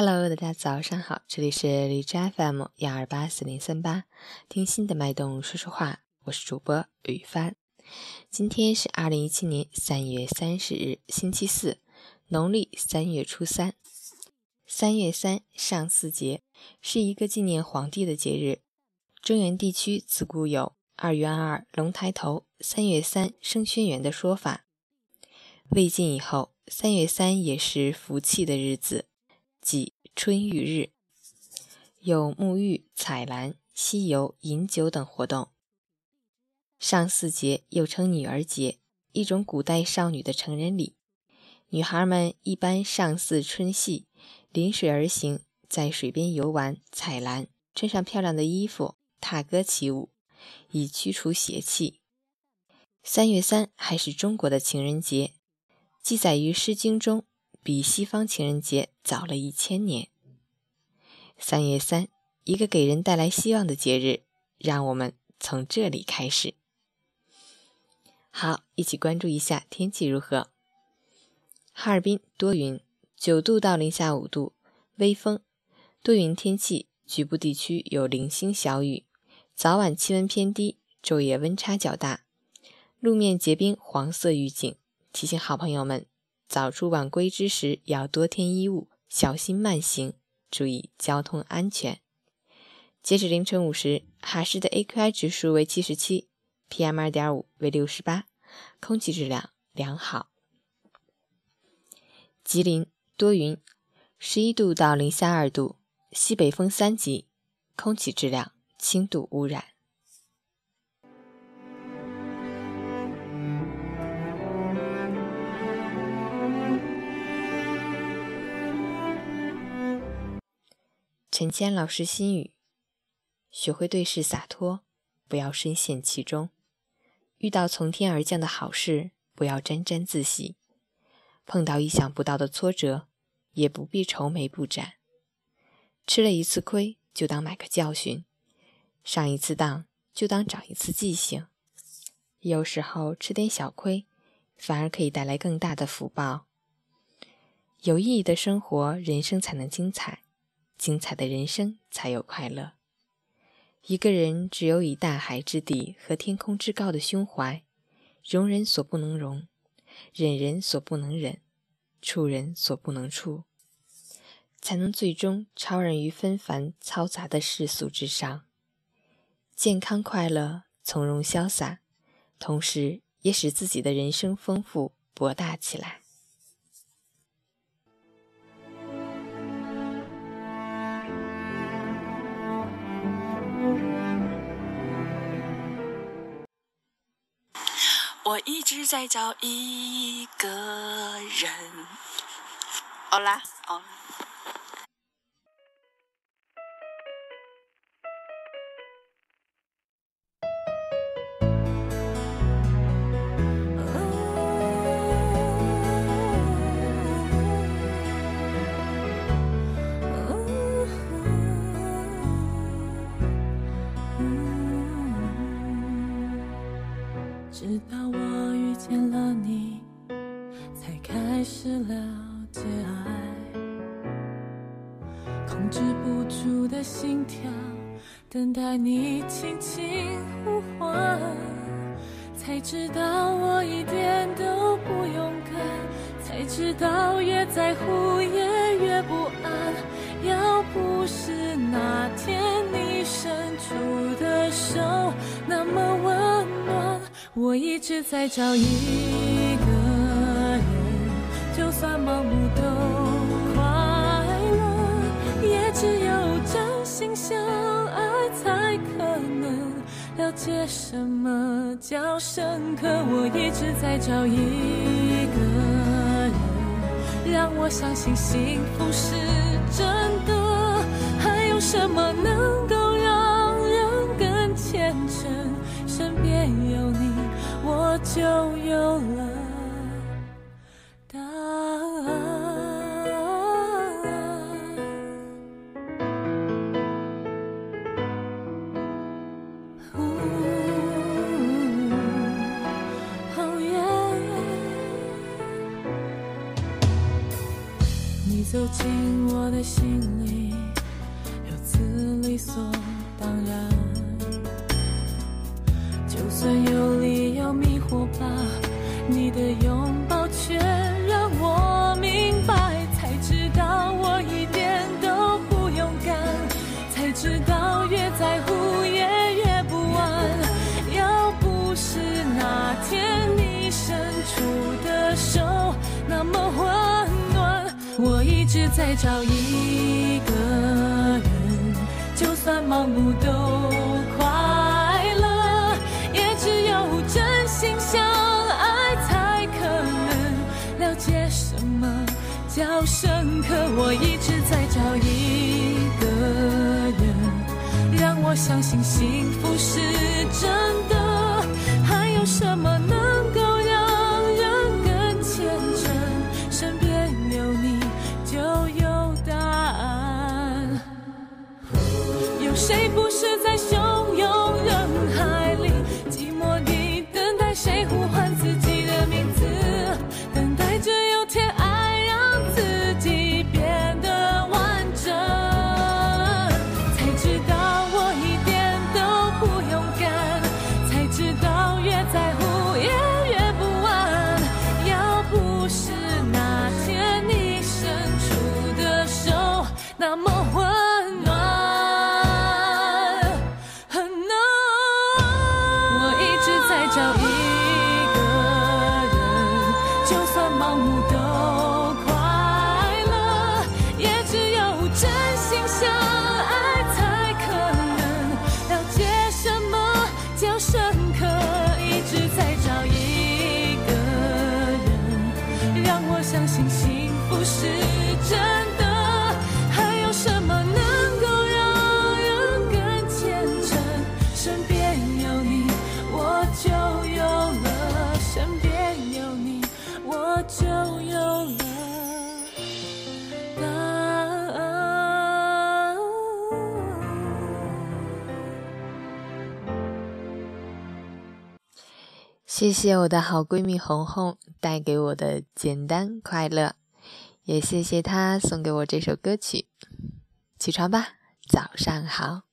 Hello，大家早上好，这里是荔枝 FM 幺二八四零三八，听心的脉动说说话，我是主播雨帆。今天是二零一七年三月三十日，星期四，农历三月初三。三月三，上巳节，是一个纪念皇帝的节日。中原地区自古有“二月二二龙抬头，三月三升轩辕”的说法。魏晋以后，三月三也是福气的日子。即春浴日，有沐浴、采兰、西游、饮酒等活动。上巳节又称女儿节，一种古代少女的成人礼。女孩们一般上巳春戏，临水而行，在水边游玩、采兰，穿上漂亮的衣服，踏歌起舞，以驱除邪气。三月三还是中国的情人节，记载于《诗经》中。比西方情人节早了一千年。三月三，一个给人带来希望的节日，让我们从这里开始。好，一起关注一下天气如何。哈尔滨多云，九度到零下五度，微风，多云天气，局部地区有零星小雨，早晚气温偏低，昼夜温差较大，路面结冰黄色预警，提醒好朋友们。早出晚归之时要多添衣物，小心慢行，注意交通安全。截止凌晨五时，哈市的 AQI 指数为七十七，PM 二点五为六十八，空气质量良好。吉林多云，十一度到零下二度，西北风三级，空气质量轻度污染。陈谦老师心语：学会对事洒脱，不要深陷其中；遇到从天而降的好事，不要沾沾自喜；碰到意想不到的挫折，也不必愁眉不展。吃了一次亏，就当买个教训；上一次当，就当长一次记性。有时候吃点小亏，反而可以带来更大的福报。有意义的生活，人生才能精彩。精彩的人生才有快乐。一个人只有以大海之底和天空之高的胸怀，容人所不能容，忍人所不能忍，处人所不能处，才能最终超然于纷繁嘈杂的世俗之上。健康快乐、从容潇洒，同时也使自己的人生丰富博大起来。我一直在找一个人。好啦，好。控制不住的心跳，等待你轻轻呼唤，才知道我一点都不勇敢，才知道越在乎也越不安。要不是那天你伸出的手那么温暖，我一直在找一，算盲目都快乐，也只有真心相爱才可能了解什么叫深刻。我一直在找一个人，让我相信幸福是真的。还有什么能够让人更虔诚？身边有你，我就有了。走进我的心里，如此理所当然。就算有理由迷惑吧，你的拥直在找一个人，就算盲目都快乐，也只有真心相爱才可能了解什么叫深刻。我一直在找一个人，让我相信幸福是真的。还有什么呼唤自己的名字，等待着有天爱让自己变得完整，才知道我一点都不勇敢，才知道越在乎也越不安。要不是那天你伸出的手那么温暖。很难，我一直在找一直在找一个人，让我相信幸福是真的。谢谢我的好闺蜜红红带给我的简单快乐，也谢谢她送给我这首歌曲。起床吧，早上好。